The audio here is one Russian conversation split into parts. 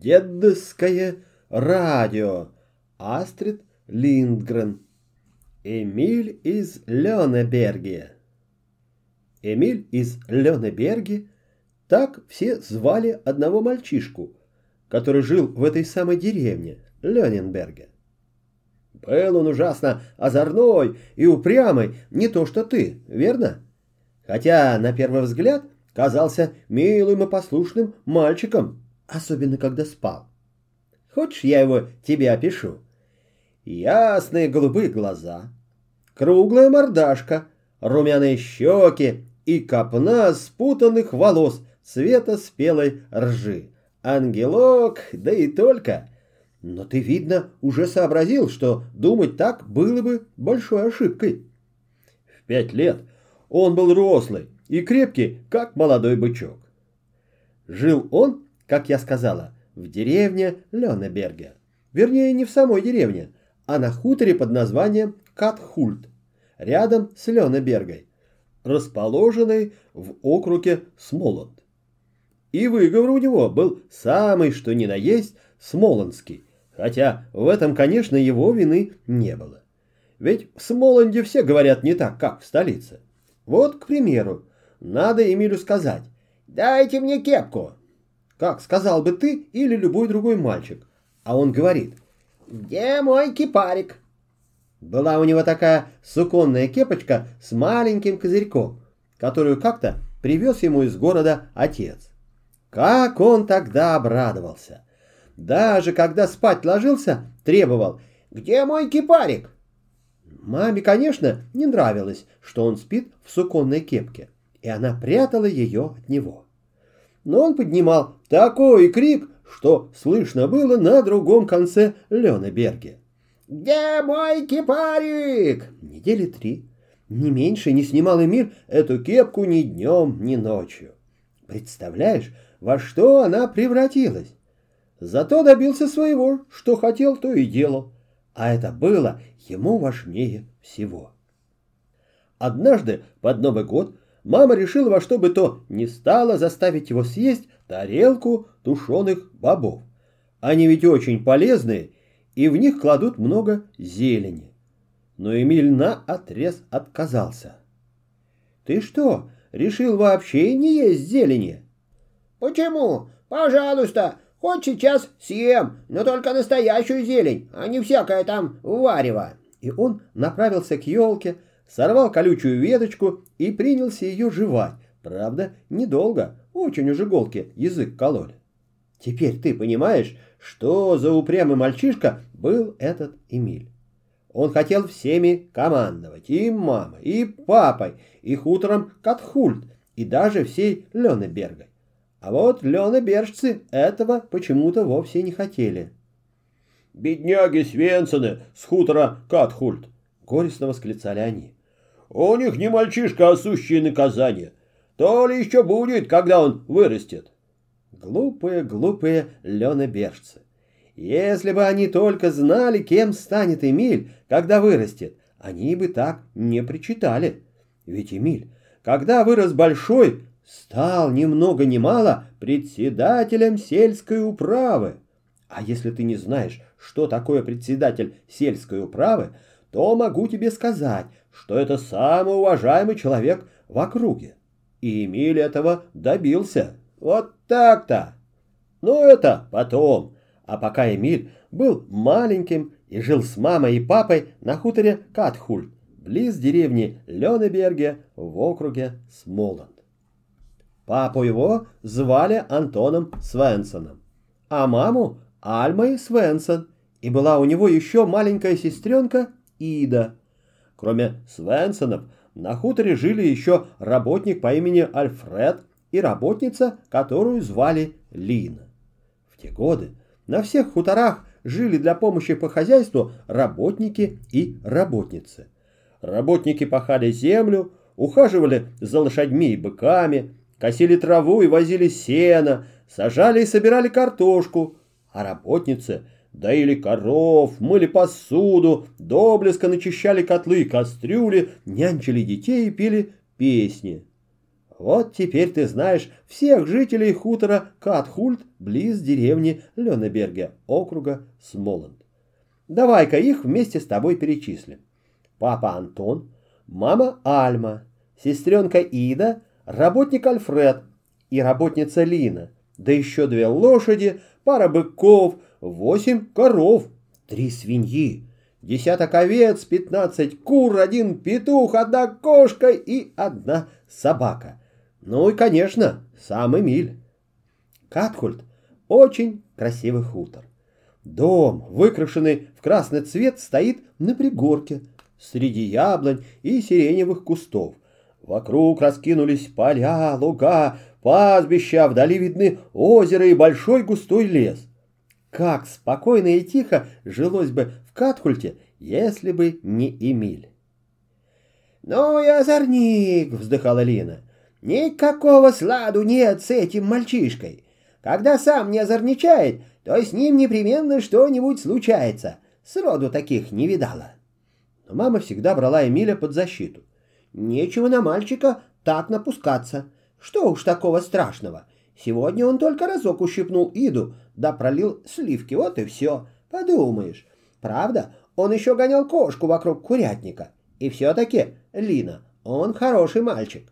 Дедское радио. Астрид Линдгрен. Эмиль из Лёнеберге. Эмиль из Лёнеберге так все звали одного мальчишку, который жил в этой самой деревне, Лёненберге. Был он ужасно озорной и упрямый, не то что ты, верно? Хотя, на первый взгляд, казался милым и послушным мальчиком, особенно когда спал. Хочешь, я его тебе опишу? Ясные голубые глаза, круглая мордашка, румяные щеки и копна спутанных волос цвета спелой ржи. Ангелок, да и только. Но ты, видно, уже сообразил, что думать так было бы большой ошибкой. В пять лет он был рослый и крепкий, как молодой бычок. Жил он, как я сказала, в деревне Ленеберге. Вернее, не в самой деревне, а на хуторе под названием Катхульт, рядом с Ленебергой, расположенной в округе Смоланд. И выговор у него был самый, что ни на есть, смолонский, хотя в этом, конечно, его вины не было. Ведь в Смоланде все говорят не так, как в столице. Вот, к примеру, надо Эмилю сказать «Дайте мне кепку», как сказал бы ты или любой другой мальчик. А он говорит «Где мой кипарик?» Была у него такая суконная кепочка с маленьким козырьком, которую как-то привез ему из города отец. Как он тогда обрадовался! Даже когда спать ложился, требовал «Где мой кипарик?» Маме, конечно, не нравилось, что он спит в суконной кепке, и она прятала ее от него но он поднимал такой крик, что слышно было на другом конце Ленеберге. «Где мой кипарик?» Недели три. Не меньше не снимал Эмиль эту кепку ни днем, ни ночью. Представляешь, во что она превратилась? Зато добился своего, что хотел, то и делал. А это было ему важнее всего. Однажды под Новый год мама решила во что бы то ни стало заставить его съесть тарелку тушеных бобов. Они ведь очень полезные, и в них кладут много зелени. Но Эмиль на отрез отказался. «Ты что, решил вообще не есть зелени?» «Почему? Пожалуйста, хоть сейчас съем, но только настоящую зелень, а не всякое там варево». И он направился к елке, сорвал колючую веточку и принялся ее жевать. Правда, недолго, очень уж иголки язык кололи. Теперь ты понимаешь, что за упрямый мальчишка был этот Эмиль. Он хотел всеми командовать, и мамой, и папой, и хутором Катхульт, и даже всей Ленебергой. А вот Ленебержцы этого почему-то вовсе не хотели. «Бедняги Свенсоны с хутора Катхульт!» — горестно восклицали они. У них не мальчишка, а сущее наказание. То ли еще будет, когда он вырастет. Глупые, глупые ленобежцы. Если бы они только знали, кем станет Эмиль, когда вырастет, они бы так не причитали. Ведь Эмиль, когда вырос большой, стал ни много ни мало председателем сельской управы. А если ты не знаешь, что такое председатель сельской управы, то могу тебе сказать, что это самый уважаемый человек в округе. И Эмиль этого добился. Вот так-то. Но это потом. А пока Эмиль был маленьким и жил с мамой и папой на хуторе Катхульт, близ деревни Ленеберге в округе Смоланд. Папу его звали Антоном Свенсоном, а маму Альмой Свенсон, и была у него еще маленькая сестренка Ида – Кроме Свенсонов, на хуторе жили еще работник по имени Альфред и работница, которую звали Лина. В те годы на всех хуторах жили для помощи по хозяйству работники и работницы. Работники пахали землю, ухаживали за лошадьми и быками, косили траву и возили сено, сажали и собирали картошку, а работницы – доили коров, мыли посуду, доблеско начищали котлы и кастрюли, нянчили детей и пели песни. Вот теперь ты знаешь всех жителей хутора Катхульт близ деревни Ленеберге, округа Смоланд. Давай-ка их вместе с тобой перечислим. Папа Антон, мама Альма, сестренка Ида, работник Альфред и работница Лина, да еще две лошади, пара быков, восемь коров, три свиньи, десяток овец, пятнадцать кур, один петух, одна кошка и одна собака. Ну и, конечно, сам Эмиль. Катхульт – очень красивый хутор. Дом, выкрашенный в красный цвет, стоит на пригорке среди яблонь и сиреневых кустов. Вокруг раскинулись поля, луга, пастбища, вдали видны озеро и большой густой лес. Как спокойно и тихо жилось бы в Катхульте, если бы не Эмиль. «Ну и озорник!» — вздыхала Лина. Никакого сладу нет с этим мальчишкой. Когда сам не озорничает, то с ним непременно что-нибудь случается. Сроду таких не видала. Но мама всегда брала Эмиля под защиту. Нечего на мальчика так напускаться. Что уж такого страшного. Сегодня он только разок ущипнул Иду, да пролил сливки, вот и все. Подумаешь. Правда, он еще гонял кошку вокруг курятника. И все-таки, Лина, он хороший мальчик.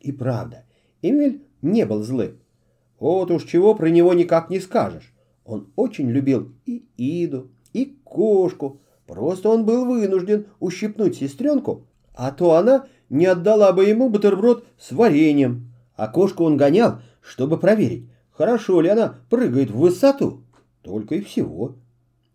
И правда, Эмиль не был злым. Вот уж чего про него никак не скажешь. Он очень любил и Иду, и кошку. Просто он был вынужден ущипнуть сестренку, а то она не отдала бы ему бутерброд с вареньем. А кошку он гонял, чтобы проверить, хорошо ли она прыгает в высоту. Только и всего.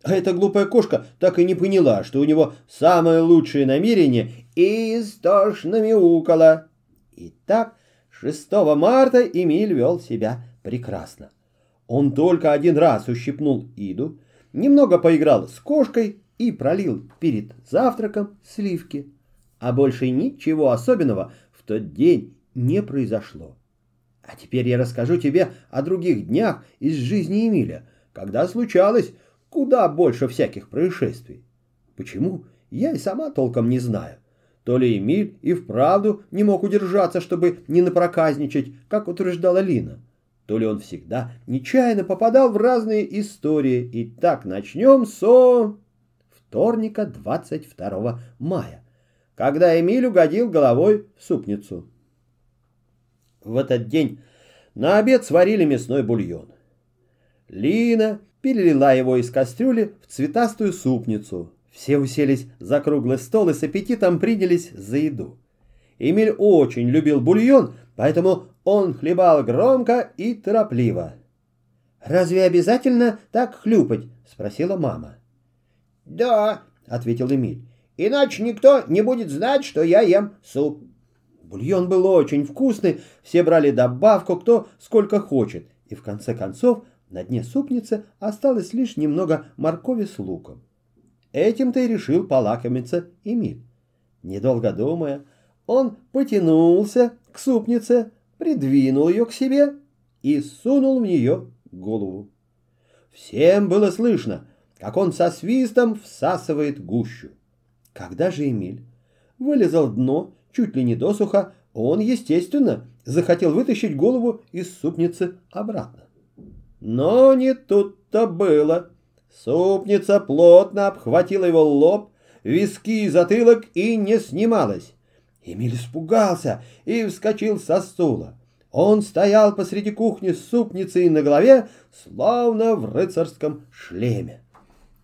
А эта глупая кошка так и не поняла, что у него самое лучшее намерение и истошно мяукала. Итак, 6 марта Эмиль вел себя прекрасно. Он только один раз ущипнул Иду, немного поиграл с кошкой и пролил перед завтраком сливки. А больше ничего особенного в тот день не произошло. А теперь я расскажу тебе о других днях из жизни Эмиля, когда случалось куда больше всяких происшествий. Почему, я и сама толком не знаю. То ли Эмиль и вправду не мог удержаться, чтобы не напроказничать, как утверждала Лина, то ли он всегда нечаянно попадал в разные истории. И так начнем со вторника 22 мая, когда Эмиль угодил головой в супницу. В этот день на обед сварили мясной бульон. Лина перелила его из кастрюли в цветастую супницу, все уселись за круглый стол и с аппетитом принялись за еду. Эмиль очень любил бульон, поэтому он хлебал громко и торопливо. «Разве обязательно так хлюпать?» — спросила мама. «Да», — ответил Эмиль, — «иначе никто не будет знать, что я ем суп». Бульон был очень вкусный, все брали добавку, кто сколько хочет, и в конце концов на дне супницы осталось лишь немного моркови с луком. Этим-то и решил полакомиться Эмиль. Недолго думая, он потянулся к супнице, придвинул ее к себе и сунул в нее голову. Всем было слышно, как он со свистом всасывает гущу. Когда же Эмиль вылезал дно чуть ли не досуха, он, естественно, захотел вытащить голову из супницы обратно. Но не тут-то было. Супница плотно обхватила его лоб, виски и затылок и не снималась. Эмиль испугался и вскочил со стула. Он стоял посреди кухни с супницей на голове, словно в рыцарском шлеме.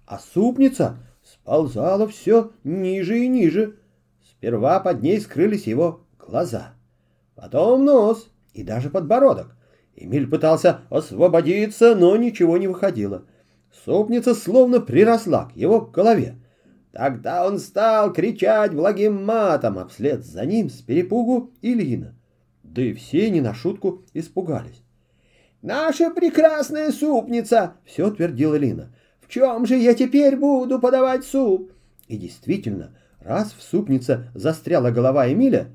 А супница сползала все ниже и ниже. Сперва под ней скрылись его глаза, потом нос и даже подбородок. Эмиль пытался освободиться, но ничего не выходило. Супница словно приросла к его голове. Тогда он стал кричать благим матом, а вслед за ним с перепугу Ильина. Да и все не на шутку испугались. «Наша прекрасная супница!» — все твердила Лина. «В чем же я теперь буду подавать суп?» И действительно, раз в супнице застряла голова Эмиля,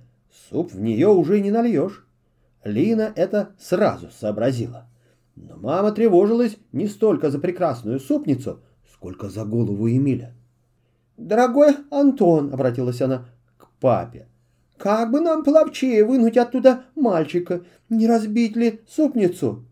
суп в нее уже не нальешь. Лина это сразу сообразила. Но мама тревожилась не столько за прекрасную супницу, сколько за голову Эмиля. «Дорогой Антон», — обратилась она к папе, — как бы нам половчее вынуть оттуда мальчика? Не разбить ли супницу?»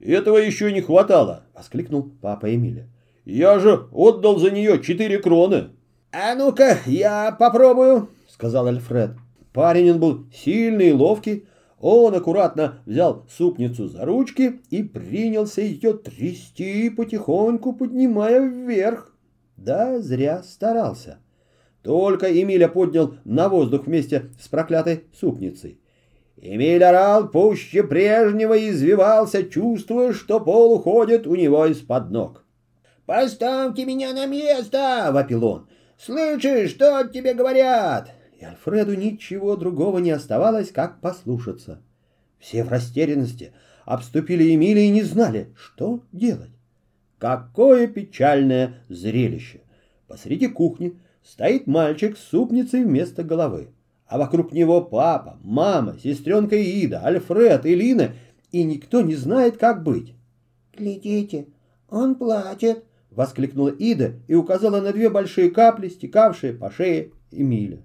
«Этого еще не хватало!» — воскликнул папа Эмиля. «Я же отдал за нее четыре кроны!» «А ну-ка, я попробую!» — сказал Альфред. Парень он был сильный и ловкий. Он аккуратно взял супницу за ручки и принялся ее трясти, потихоньку поднимая вверх. Да, зря старался. Только Эмиля поднял на воздух вместе с проклятой супницей. Эмиль орал пуще прежнего и извивался, чувствуя, что пол уходит у него из-под ног. «Поставьте меня на место!» — вопил он. «Слышишь, что тебе говорят?» И Альфреду ничего другого не оставалось, как послушаться. Все в растерянности обступили Эмиля и не знали, что делать. Какое печальное зрелище! Посреди кухни стоит мальчик с супницей вместо головы а вокруг него папа, мама, сестренка Ида, Альфред и Лина, и никто не знает, как быть. «Глядите, он плачет!» — воскликнула Ида и указала на две большие капли, стекавшие по шее Эмиля.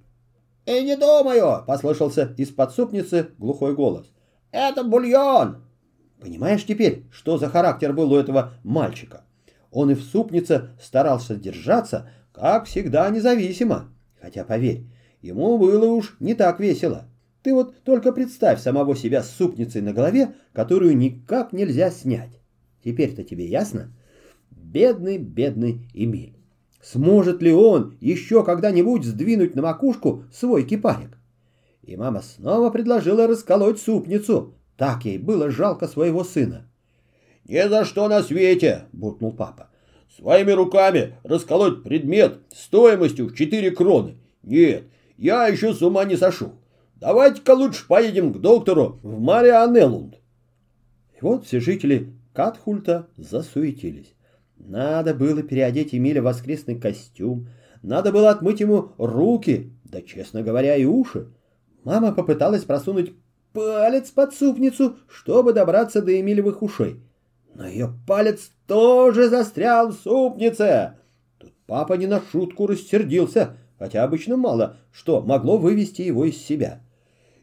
«И не думаю!» — послышался из-под супницы глухой голос. «Это бульон!» Понимаешь теперь, что за характер был у этого мальчика? Он и в супнице старался держаться, как всегда, независимо. Хотя, поверь, Ему было уж не так весело. Ты вот только представь самого себя с супницей на голове, которую никак нельзя снять. Теперь-то тебе ясно? Бедный, бедный Эмиль. Сможет ли он еще когда-нибудь сдвинуть на макушку свой кипарик? И мама снова предложила расколоть супницу. Так ей было жалко своего сына. «Ни за что на свете!» — буркнул папа. «Своими руками расколоть предмет стоимостью в четыре кроны. Нет, я еще с ума не сошел. Давайте-ка лучше поедем к доктору в Марианеллунд. И вот все жители Катхульта засуетились. Надо было переодеть Эмиля в воскресный костюм, надо было отмыть ему руки, да, честно говоря, и уши. Мама попыталась просунуть палец под супницу, чтобы добраться до Эмилевых ушей. Но ее палец тоже застрял в супнице. Тут папа не на шутку рассердился хотя обычно мало что могло вывести его из себя.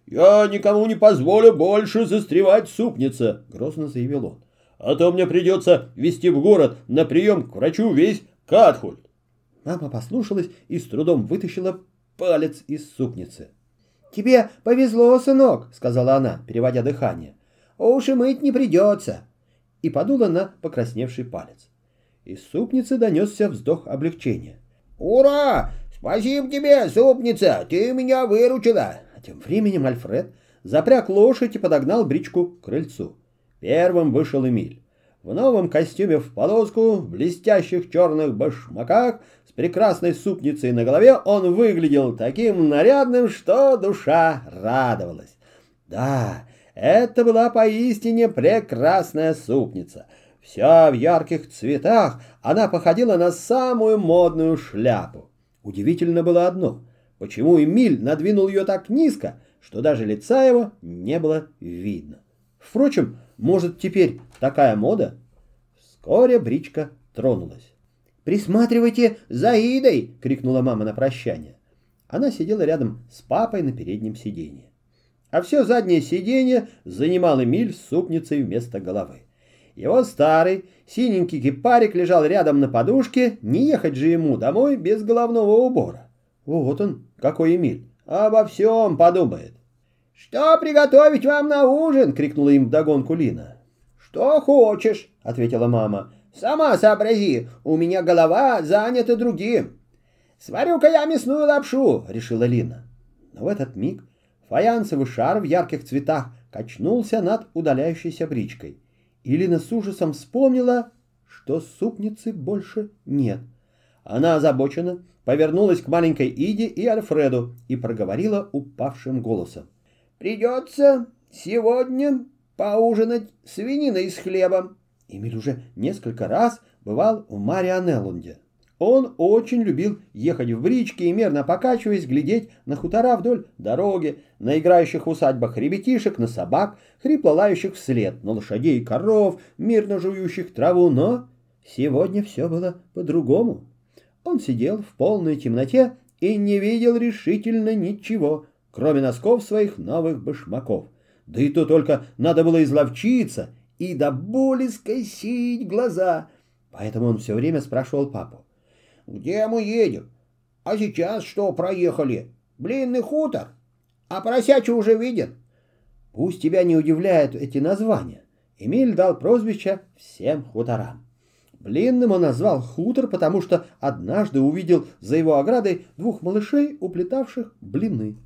«Я никому не позволю больше застревать в супнице», — грозно заявил он. «А то мне придется везти в город на прием к врачу весь Катхульт». Мама послушалась и с трудом вытащила палец из супницы. «Тебе повезло, сынок», — сказала она, переводя дыхание. «Уши мыть не придется». И подула на покрасневший палец. Из супницы донесся вздох облегчения. «Ура! «Спасибо тебе, супница, ты меня выручила!» А тем временем Альфред запряг лошадь и подогнал бричку к крыльцу. Первым вышел Эмиль. В новом костюме в полоску, в блестящих черных башмаках, с прекрасной супницей на голове он выглядел таким нарядным, что душа радовалась. Да, это была поистине прекрасная супница. Вся в ярких цветах, она походила на самую модную шляпу. Удивительно было одно, почему Эмиль надвинул ее так низко, что даже лица его не было видно. Впрочем, может теперь такая мода? Вскоре бричка тронулась. «Присматривайте за Идой!» — крикнула мама на прощание. Она сидела рядом с папой на переднем сиденье. А все заднее сиденье занимал Эмиль с супницей вместо головы. Его старый, синенький кипарик лежал рядом на подушке, не ехать же ему домой без головного убора. Вот он, какой Эмиль, обо всем подумает. «Что приготовить вам на ужин?» — крикнула им вдогонку Лина. «Что хочешь», — ответила мама. «Сама сообрази, у меня голова занята другим». «Сварю-ка я мясную лапшу», — решила Лина. Но в этот миг фаянсовый шар в ярких цветах качнулся над удаляющейся бричкой. Илина с ужасом вспомнила, что супницы больше нет. Она озабоченно повернулась к маленькой Иде и Альфреду и проговорила упавшим голосом. «Придется сегодня поужинать свининой с хлебом». Эмиль уже несколько раз бывал в Марианеллунде. Он очень любил ехать в бричке и, мерно покачиваясь, глядеть на хутора вдоль дороги, на играющих в усадьбах ребятишек, на собак, хрипло лающих вслед, на лошадей и коров, мирно жующих траву, но сегодня все было по-другому. Он сидел в полной темноте и не видел решительно ничего, кроме носков своих новых башмаков. Да и то только надо было изловчиться и до боли скосить глаза. Поэтому он все время спрашивал папу. «Где мы едем? А сейчас что проехали? Блинный хутор? А поросячий уже виден?» Пусть тебя не удивляют эти названия. Эмиль дал прозвище всем хуторам. Блинным он назвал хутор, потому что однажды увидел за его оградой двух малышей, уплетавших блины.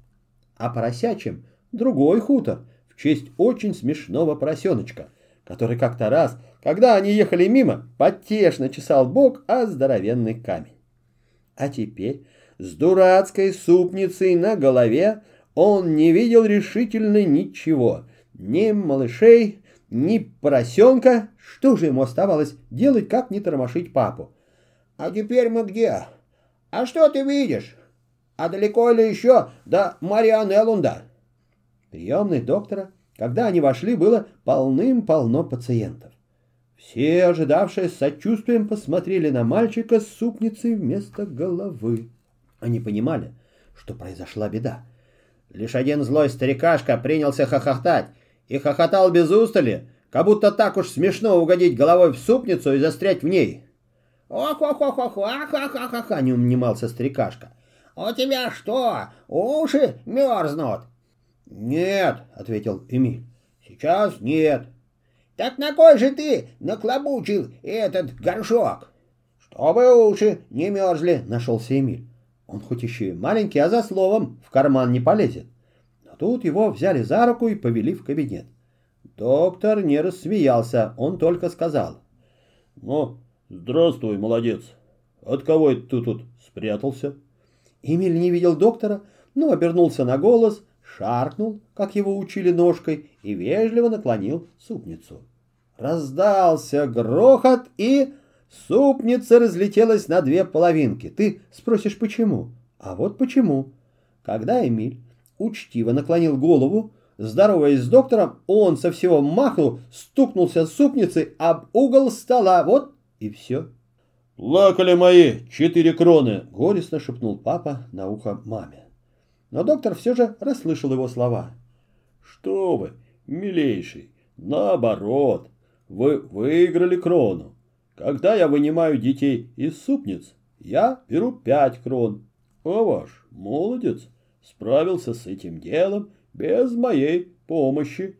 А поросячим другой хутор в честь очень смешного поросеночка, который как-то раз, когда они ехали мимо, потешно чесал бок о здоровенный камень. А теперь с дурацкой супницей на голове он не видел решительно ничего, ни малышей, ни поросенка. Что же ему оставалось делать, как не тормошить папу? «А теперь мы где? А что ты видишь? А далеко ли еще до Марианелунда?» Приемной доктора, когда они вошли, было полным-полно пациентов. Все, ожидавшие с сочувствием, посмотрели на мальчика с супницей вместо головы. Они понимали, что произошла беда. Лишь один злой старикашка принялся хохотать, и хохотал без устали, как будто так уж смешно угодить головой в супницу и застрять в ней. «Ох-ох-ох-ох, ах-ах-ах-ах!» — не унимался старикашка. «У тебя что, уши мерзнут?» «Нет», — ответил Эмиль, — «сейчас нет». «Так на кой же ты наклобучил этот горшок?» «Чтобы уши не мерзли», — нашелся Эмиль. Он хоть еще и маленький, а за словом в карман не полезет. Но тут его взяли за руку и повели в кабинет. Доктор не рассмеялся, он только сказал. «Ну, здравствуй, молодец. От кого это ты тут спрятался?» Эмиль не видел доктора, но обернулся на голос, шаркнул, как его учили ножкой, и вежливо наклонил супницу. Раздался грохот, и Супница разлетелась на две половинки. Ты спросишь, почему? А вот почему. Когда Эмиль учтиво наклонил голову, здороваясь с доктором, он со всего маху стукнулся супницей об угол стола. Вот и все. «Плакали мои четыре кроны!» — горестно шепнул папа на ухо маме. Но доктор все же расслышал его слова. «Что вы, милейший, наоборот, вы выиграли крону. Когда я вынимаю детей из супниц, я беру пять крон. А ваш молодец справился с этим делом без моей помощи.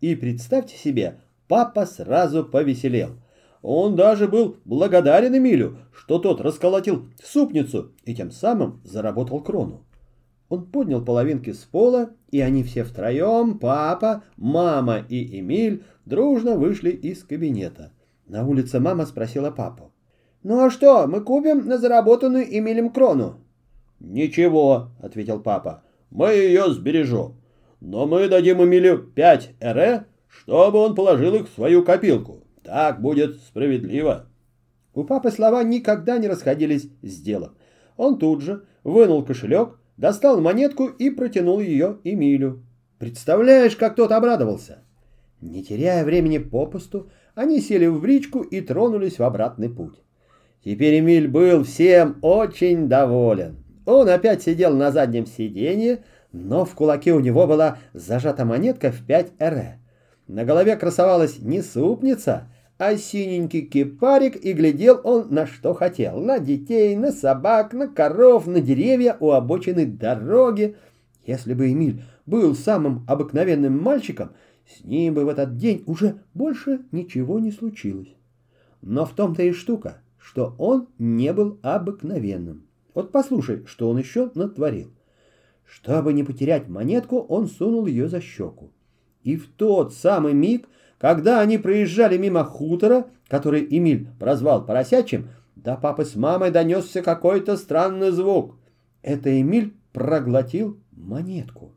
И представьте себе, папа сразу повеселел. Он даже был благодарен Эмилю, что тот расколотил супницу и тем самым заработал крону. Он поднял половинки с пола, и они все втроем, папа, мама и Эмиль, дружно вышли из кабинета. На улице мама спросила папу. «Ну а что, мы купим на заработанную Эмилем крону?» «Ничего», — ответил папа, — «мы ее сбережем. Но мы дадим Эмилю пять эре, чтобы он положил их в свою копилку. Так будет справедливо». У папы слова никогда не расходились с делом. Он тут же вынул кошелек, достал монетку и протянул ее Эмилю. Представляешь, как тот обрадовался? Не теряя времени попусту, они сели в бричку и тронулись в обратный путь. Теперь Эмиль был всем очень доволен. Он опять сидел на заднем сиденье, но в кулаке у него была зажата монетка в 5 эре. На голове красовалась не супница, а синенький кипарик, и глядел он на что хотел. На детей, на собак, на коров, на деревья у обочины дороги. Если бы Эмиль был самым обыкновенным мальчиком, с ним бы в этот день уже больше ничего не случилось. Но в том-то и штука, что он не был обыкновенным. Вот послушай, что он еще натворил. Чтобы не потерять монетку, он сунул ее за щеку. И в тот самый миг, когда они проезжали мимо хутора, который Эмиль прозвал поросячим, до папы с мамой донесся какой-то странный звук. Это Эмиль проглотил монетку.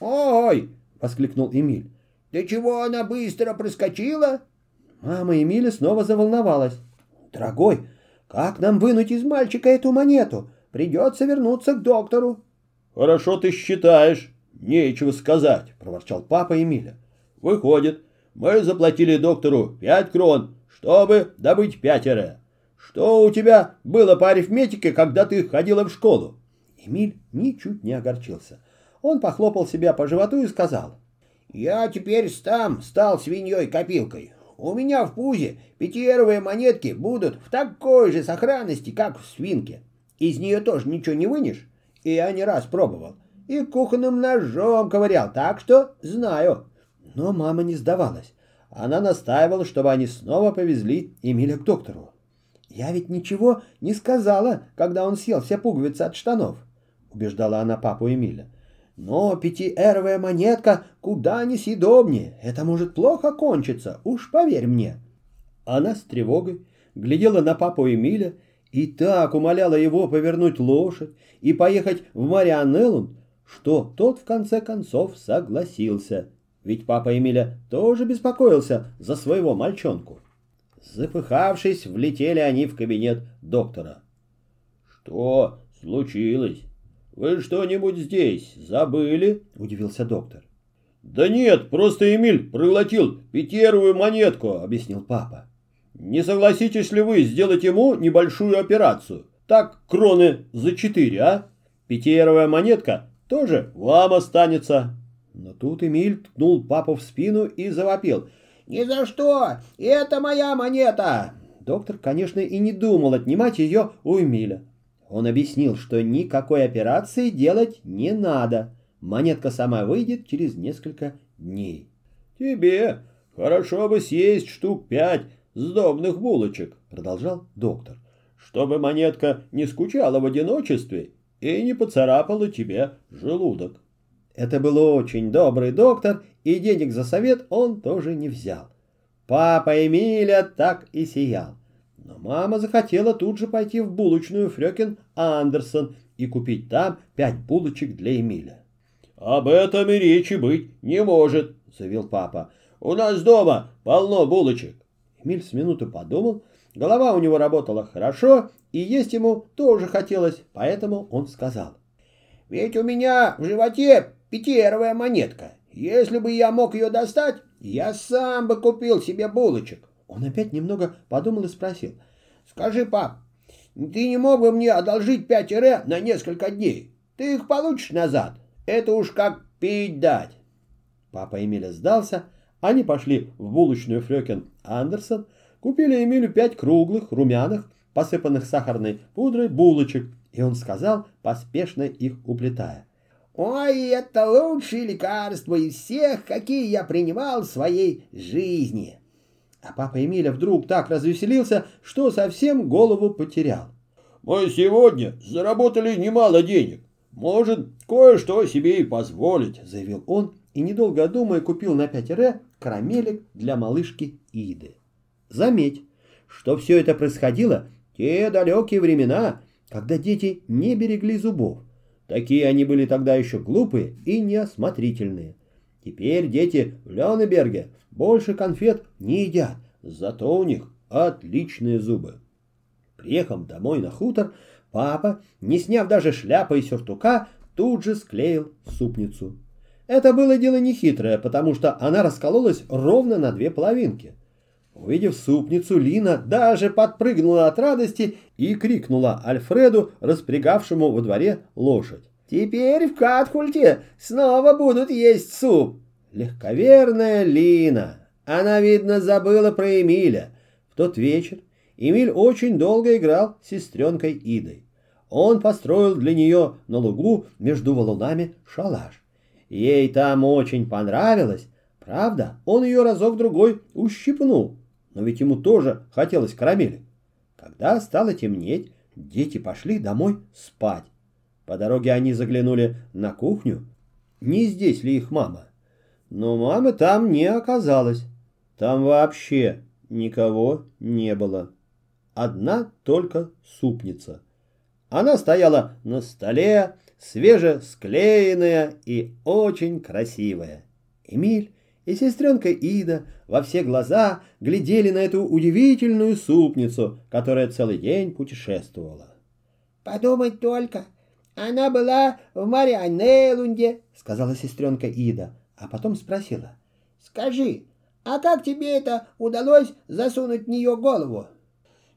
«Ой!» — воскликнул Эмиль. «Да чего она быстро проскочила?» Мама Эмиля снова заволновалась. «Дорогой, как нам вынуть из мальчика эту монету? Придется вернуться к доктору». «Хорошо ты считаешь. Нечего сказать», — проворчал папа Эмиля. «Выходит, мы заплатили доктору пять крон, чтобы добыть пятеро. Что у тебя было по арифметике, когда ты ходила в школу?» Эмиль ничуть не огорчился. Он похлопал себя по животу и сказал. «Я теперь сам стал свиньей-копилкой. У меня в пузе пятиеровые монетки будут в такой же сохранности, как в свинке. Из нее тоже ничего не вынешь. И я не раз пробовал. И кухонным ножом ковырял, так что знаю». Но мама не сдавалась. Она настаивала, чтобы они снова повезли Эмиля к доктору. «Я ведь ничего не сказала, когда он съел все пуговицы от штанов», — убеждала она папу Эмиля. Но пятиэровая монетка куда несъедобнее. Это может плохо кончиться, уж поверь мне. Она с тревогой глядела на папу Эмиля и так умоляла его повернуть лошадь и поехать в Марианеллун, что тот в конце концов согласился. Ведь папа Эмиля тоже беспокоился за своего мальчонку. Запыхавшись, влетели они в кабинет доктора. «Что случилось?» «Вы что-нибудь здесь забыли?» – удивился доктор. «Да нет, просто Эмиль проглотил пятеровую монетку», – объяснил папа. «Не согласитесь ли вы сделать ему небольшую операцию? Так, кроны за четыре, а? Пятеровая монетка тоже вам останется». Но тут Эмиль ткнул папу в спину и завопил. «Ни за что! Это моя монета!» Доктор, конечно, и не думал отнимать ее у Эмиля. Он объяснил, что никакой операции делать не надо. Монетка сама выйдет через несколько дней. «Тебе хорошо бы съесть штук пять сдобных булочек», — продолжал доктор, «чтобы монетка не скучала в одиночестве и не поцарапала тебе желудок». Это был очень добрый доктор, и денег за совет он тоже не взял. Папа Эмиля так и сиял. Но мама захотела тут же пойти в булочную Фрёкин Андерсон и купить там пять булочек для Эмиля. «Об этом и речи быть не может», — заявил папа. «У нас дома полно булочек». Эмиль с минуту подумал, голова у него работала хорошо, и есть ему тоже хотелось, поэтому он сказал. «Ведь у меня в животе пятиэровая монетка. Если бы я мог ее достать, я сам бы купил себе булочек. Он опять немного подумал и спросил. «Скажи, пап, ты не мог бы мне одолжить пять ре на несколько дней? Ты их получишь назад. Это уж как пить дать». Папа Эмиля сдался. Они пошли в булочную Фрёкен Андерсон, купили Эмилю пять круглых, румяных, посыпанных сахарной пудрой булочек, и он сказал, поспешно их уплетая. «Ой, это лучшие лекарства из всех, какие я принимал в своей жизни!» А папа Эмиля вдруг так развеселился, что совсем голову потерял. «Мы сегодня заработали немало денег. Может, кое-что себе и позволить», — заявил он, и, недолго думая, купил на 5 ре карамелек для малышки Иды. Заметь, что все это происходило те далекие времена, когда дети не берегли зубов. Такие они были тогда еще глупые и неосмотрительные. Теперь дети в Лёнеберге больше конфет не едят, зато у них отличные зубы. Приехав домой на хутор, папа, не сняв даже шляпы и сюртука, тут же склеил супницу. Это было дело нехитрое, потому что она раскололась ровно на две половинки. Увидев супницу, Лина даже подпрыгнула от радости и крикнула Альфреду, распрягавшему во дворе лошадь. «Теперь в Катхульте снова будут есть суп!» Легковерная Лина. Она, видно, забыла про Эмиля. В тот вечер Эмиль очень долго играл с сестренкой Идой. Он построил для нее на лугу между валунами шалаш. Ей там очень понравилось. Правда, он ее разок-другой ущипнул, но ведь ему тоже хотелось карамели. Когда стало темнеть, дети пошли домой спать. По дороге они заглянули на кухню. Не здесь ли их мама? Но мамы там не оказалось. Там вообще никого не было. Одна только супница. Она стояла на столе, свежесклеенная и очень красивая. Эмиль и сестренка Ида во все глаза глядели на эту удивительную супницу, которая целый день путешествовала. «Подумать только, она была в Марианелунде», — сказала сестренка Ида а потом спросила. «Скажи, а как тебе это удалось засунуть в нее голову?»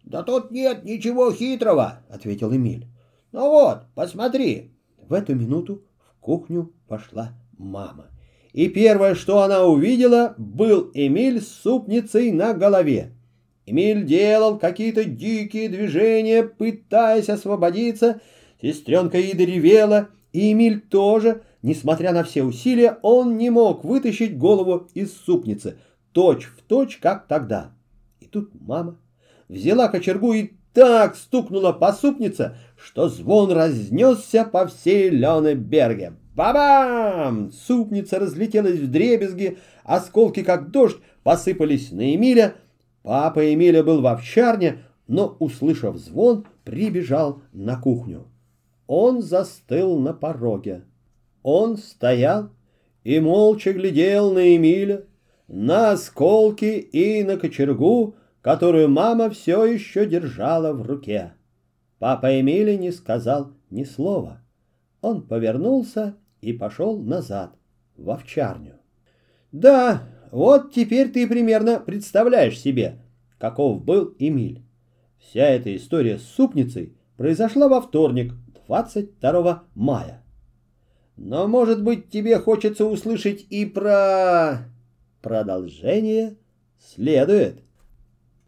«Да тут нет ничего хитрого», — ответил Эмиль. «Ну вот, посмотри». В эту минуту в кухню пошла мама. И первое, что она увидела, был Эмиль с супницей на голове. Эмиль делал какие-то дикие движения, пытаясь освободиться. Сестренка Ида ревела, и Эмиль тоже, несмотря на все усилия, он не мог вытащить голову из супницы, точь в точь, как тогда. И тут мама взяла кочергу и так стукнула по супнице, что звон разнесся по всей Ленеберге. Ба-бам! Супница разлетелась в дребезги, осколки, как дождь, посыпались на Эмиля. Папа Эмиля был в овчарне, но, услышав звон, прибежал на кухню. Он застыл на пороге. Он стоял и молча глядел на Эмиля, на осколки и на кочергу, которую мама все еще держала в руке. Папа Эмиля не сказал ни слова. Он повернулся и пошел назад, в овчарню. Да, вот теперь ты примерно представляешь себе, каков был Эмиль. Вся эта история с супницей произошла во вторник, 22 мая. Но, может быть, тебе хочется услышать и про... Продолжение следует.